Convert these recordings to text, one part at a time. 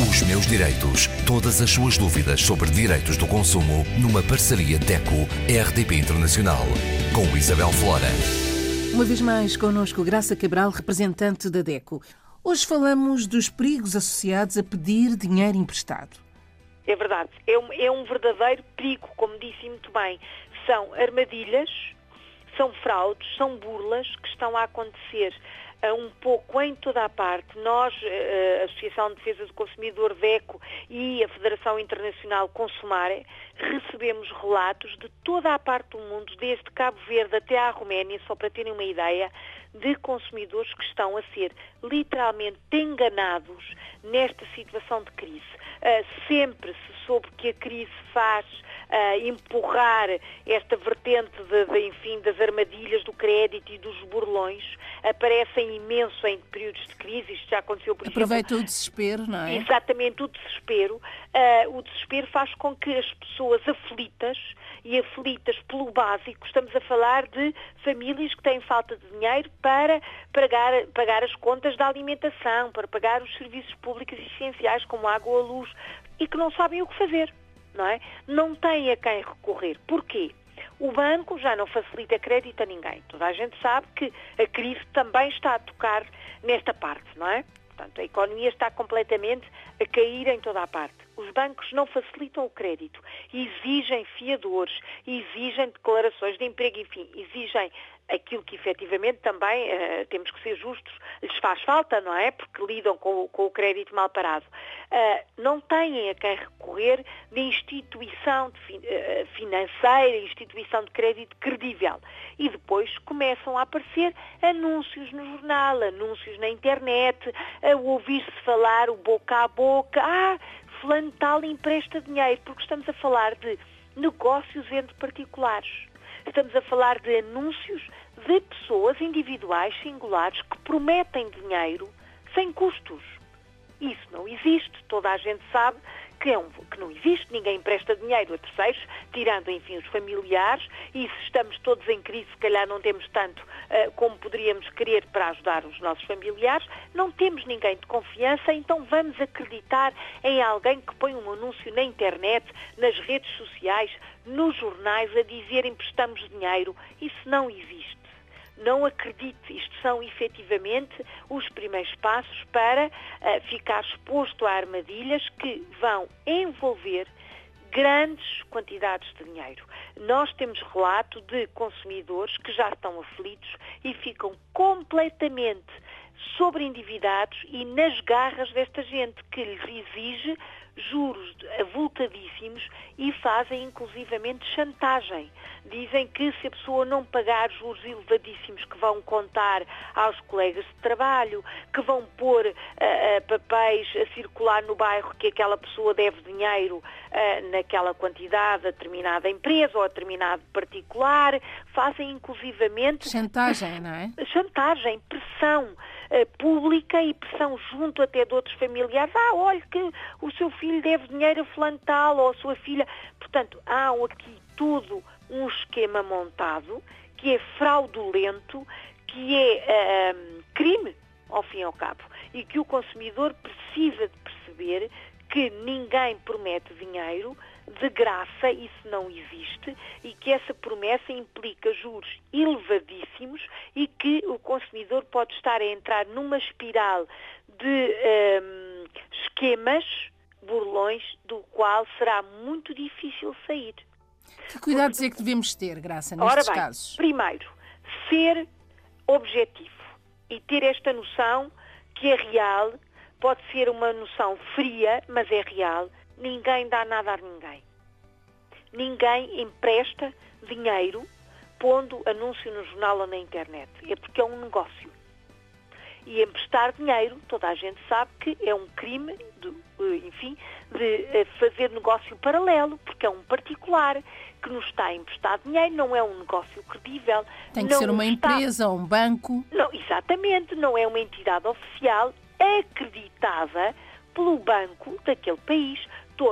Os meus direitos. Todas as suas dúvidas sobre direitos do consumo numa parceria DECO-RDP Internacional. Com Isabel Flora. Uma vez mais connosco Graça Cabral, representante da DECO. Hoje falamos dos perigos associados a pedir dinheiro emprestado. É verdade. É um, é um verdadeiro perigo, como disse muito bem. São armadilhas, são fraudes, são burlas que estão a acontecer um pouco em toda a parte. Nós, uh, a Associação de Defesa do Consumidor DECO e a Federação Internacional Consumare, recebemos relatos de toda a parte do mundo, desde Cabo Verde até à Roménia, só para terem uma ideia, de consumidores que estão a ser literalmente enganados nesta situação de crise. Uh, sempre se soube que a crise faz empurrar esta vertente de, de, enfim, das armadilhas do crédito e dos burlões, aparecem imenso em períodos de crise, isto já aconteceu por Aproveita exemplo, o desespero, não é? Exatamente, o desespero. Uh, o desespero faz com que as pessoas aflitas e aflitas pelo básico, estamos a falar de famílias que têm falta de dinheiro para pagar, pagar as contas da alimentação, para pagar os serviços públicos essenciais como água ou luz e que não sabem o que fazer, não é? Não têm a quem recorrer. Porquê? O banco já não facilita crédito a ninguém. Toda a gente sabe que a crise também está a tocar nesta parte, não é? Portanto, a economia está completamente a cair em toda a parte. Os bancos não facilitam o crédito, exigem fiadores, exigem declarações de emprego, enfim, exigem aquilo que efetivamente também, uh, temos que ser justos, lhes faz falta, não é? Porque lidam com, com o crédito mal parado. Uh, não têm a quem recorrer de instituição de fi, uh, financeira, instituição de crédito credível. E depois começam a aparecer anúncios no jornal, anúncios na internet, a ouvir-se falar o boca a boca, ah, fulano tal empresta dinheiro, porque estamos a falar de negócios entre particulares. Estamos a falar de anúncios de pessoas individuais, singulares, que prometem dinheiro sem custos. Isso não existe. Toda a gente sabe que, é um, que não existe, ninguém empresta dinheiro a terceiros, tirando, enfim, os familiares, e se estamos todos em crise, se calhar não temos tanto uh, como poderíamos querer para ajudar os nossos familiares, não temos ninguém de confiança, então vamos acreditar em alguém que põe um anúncio na internet, nas redes sociais, nos jornais, a dizer emprestamos dinheiro. Isso não existe não acredite. Isto são efetivamente os primeiros passos para uh, ficar exposto a armadilhas que vão envolver grandes quantidades de dinheiro. Nós temos relato de consumidores que já estão aflitos e ficam completamente sobreendividados e nas garras desta gente que lhes exige juros avultadíssimos e fazem inclusivamente chantagem. Dizem que se a pessoa não pagar juros elevadíssimos que vão contar aos colegas de trabalho, que vão pôr uh, papéis a circular no bairro que aquela pessoa deve dinheiro uh, naquela quantidade a determinada empresa ou a determinado particular, fazem inclusivamente... Chantagem, não é? Chantagem, pressão pública e pressão junto até de outros familiares. Ah, olha que o seu filho deve dinheiro a fulano tal ou a sua filha. Portanto, há aqui tudo um esquema montado que é fraudulento, que é uh, crime, ao fim e ao cabo, e que o consumidor precisa de perceber que ninguém promete dinheiro de graça, isso não existe, e que essa promessa implica juros elevadíssimos e que o consumidor pode estar a entrar numa espiral de um, esquemas, burlões, do qual será muito difícil sair. Que cuidados Porque... é que devemos ter, Graça, nestes Ora bem, casos? Primeiro, ser objetivo e ter esta noção que é real, pode ser uma noção fria, mas é real. Ninguém dá nada a ninguém. Ninguém empresta dinheiro pondo anúncio no jornal ou na internet. É porque é um negócio. E emprestar dinheiro, toda a gente sabe que é um crime, de, eh, enfim, de eh, fazer negócio paralelo, porque é um particular que nos está a emprestar dinheiro, não é um negócio credível. Tem que ser uma está... empresa ou um banco. Não, exatamente, não é uma entidade oficial acreditada pelo banco daquele país.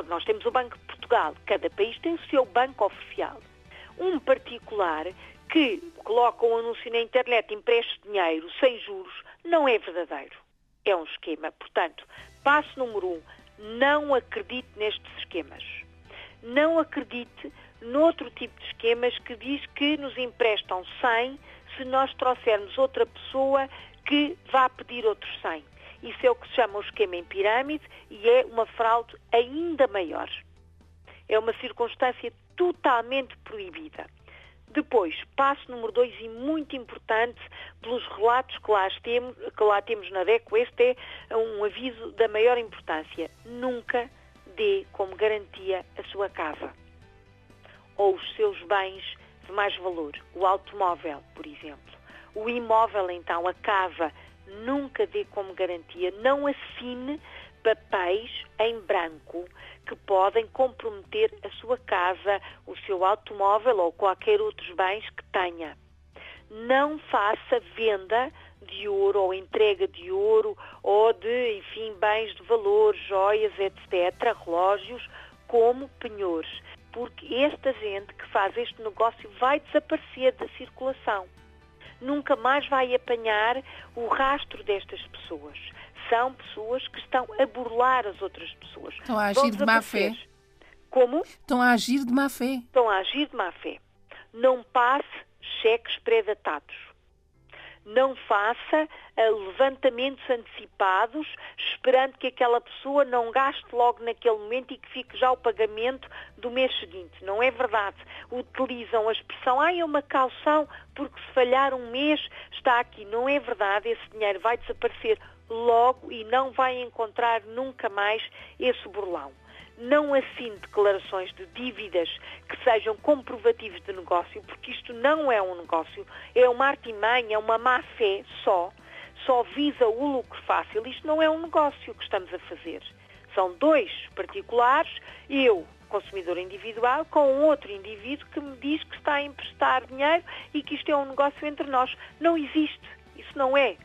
Nós temos o Banco de Portugal, cada país tem o seu banco oficial. Um particular que coloca um anúncio na internet, empreste dinheiro sem juros, não é verdadeiro. É um esquema. Portanto, passo número um, Não acredite nestes esquemas. Não acredite noutro tipo de esquemas que diz que nos emprestam 100 se nós trouxermos outra pessoa que vá pedir outros 100. Isso é o que se chama o esquema em pirâmide e é uma fraude ainda maior. É uma circunstância totalmente proibida. Depois, passo número dois e muito importante, pelos relatos que lá, temos, que lá temos na DECO, este é um aviso da maior importância. Nunca dê como garantia a sua casa ou os seus bens de mais valor, o automóvel, por exemplo. O imóvel, então, a casa, nunca dê como garantia, não assine papéis em branco que podem comprometer a sua casa, o seu automóvel ou qualquer outros bens que tenha. Não faça venda de ouro ou entrega de ouro ou de, enfim, bens de valor, joias, etc., relógios, como penhores, porque esta gente que faz este negócio vai desaparecer da circulação. Nunca mais vai apanhar o rastro destas pessoas. São pessoas que estão a burlar as outras pessoas. Estão a agir de má fé. Como? Estão a agir de má fé. Estão a agir de má fé. Não passe cheques pré-datados não faça uh, levantamentos antecipados, esperando que aquela pessoa não gaste logo naquele momento e que fique já o pagamento do mês seguinte. Não é verdade. Utilizam a expressão, ah, é uma calção, porque se falhar um mês está aqui. Não é verdade. Esse dinheiro vai desaparecer logo e não vai encontrar nunca mais esse burlão não assine declarações de dívidas sejam comprovativos de negócio, porque isto não é um negócio, é uma artimanha, é uma má-fé só, só visa o lucro fácil. Isto não é um negócio que estamos a fazer. São dois particulares, eu, consumidor individual, com outro indivíduo que me diz que está a emprestar dinheiro e que isto é um negócio entre nós. Não existe. Isso não é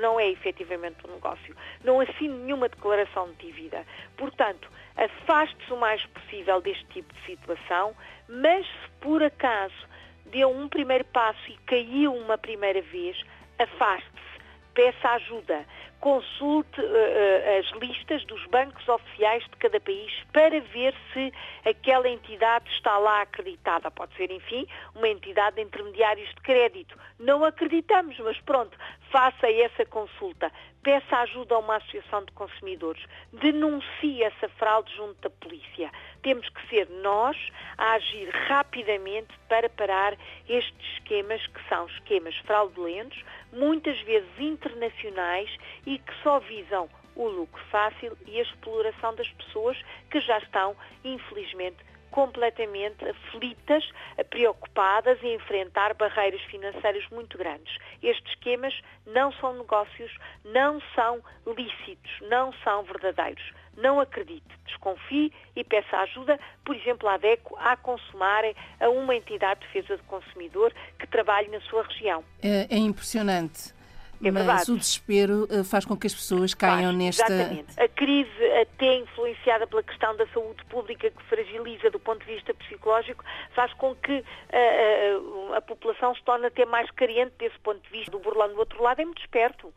não é efetivamente um negócio. Não assine nenhuma declaração de dívida. Portanto, afaste-se o mais possível deste tipo de situação, mas se por acaso deu um primeiro passo e caiu uma primeira vez, afaste-se, peça ajuda, consulte uh, uh, as listas dos bancos oficiais de cada país para ver se aquela entidade está lá acreditada. Pode ser, enfim, uma entidade de intermediários de crédito. Não acreditamos, mas pronto, faça essa consulta. Peça ajuda a uma associação de consumidores. Denuncie essa fraude junto da polícia. Temos que ser nós a agir rapidamente para parar estes esquemas que são esquemas fraudulentos, muitas vezes internacionais e que só visam o lucro fácil e a exploração das pessoas que já estão, infelizmente, completamente aflitas, preocupadas em enfrentar barreiras financeiras muito grandes. Estes esquemas não são negócios, não são lícitos, não são verdadeiros. Não acredite, desconfie e peça ajuda, por exemplo, à DECO, a consumarem a uma entidade de defesa do consumidor que trabalhe na sua região. É, é impressionante. É Mas verdade. o desespero eh, faz com que as pessoas caiam Faz, nesta. Exatamente. A crise, até influenciada pela questão da saúde pública, que fragiliza do ponto de vista psicológico, faz com que a, a, a população se torne até mais carente desse ponto de vista. O Burlão, do outro lado, é muito esperto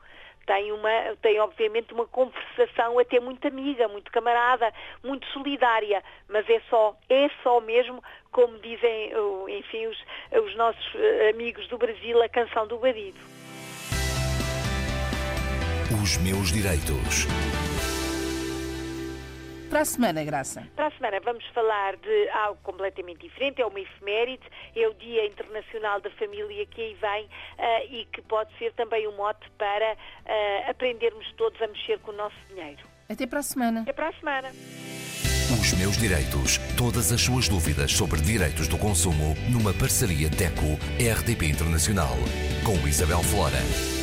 tem, uma, tem obviamente uma conversação até muito amiga, muito camarada, muito solidária, mas é só, é só mesmo, como dizem, enfim, os, os nossos eh, amigos do Brasil, a canção do Badido. Os meus direitos. Para a semana, Graça. Para a semana vamos falar de algo completamente diferente, é uma efeméride, é o Dia Internacional da Família que aí vem uh, e que pode ser também um mote para uh, aprendermos todos a mexer com o nosso dinheiro. Até para a semana. Até para a semana. Os meus direitos. Todas as suas dúvidas sobre direitos do consumo numa parceria DECO-RDP Internacional. Com Isabel Flora.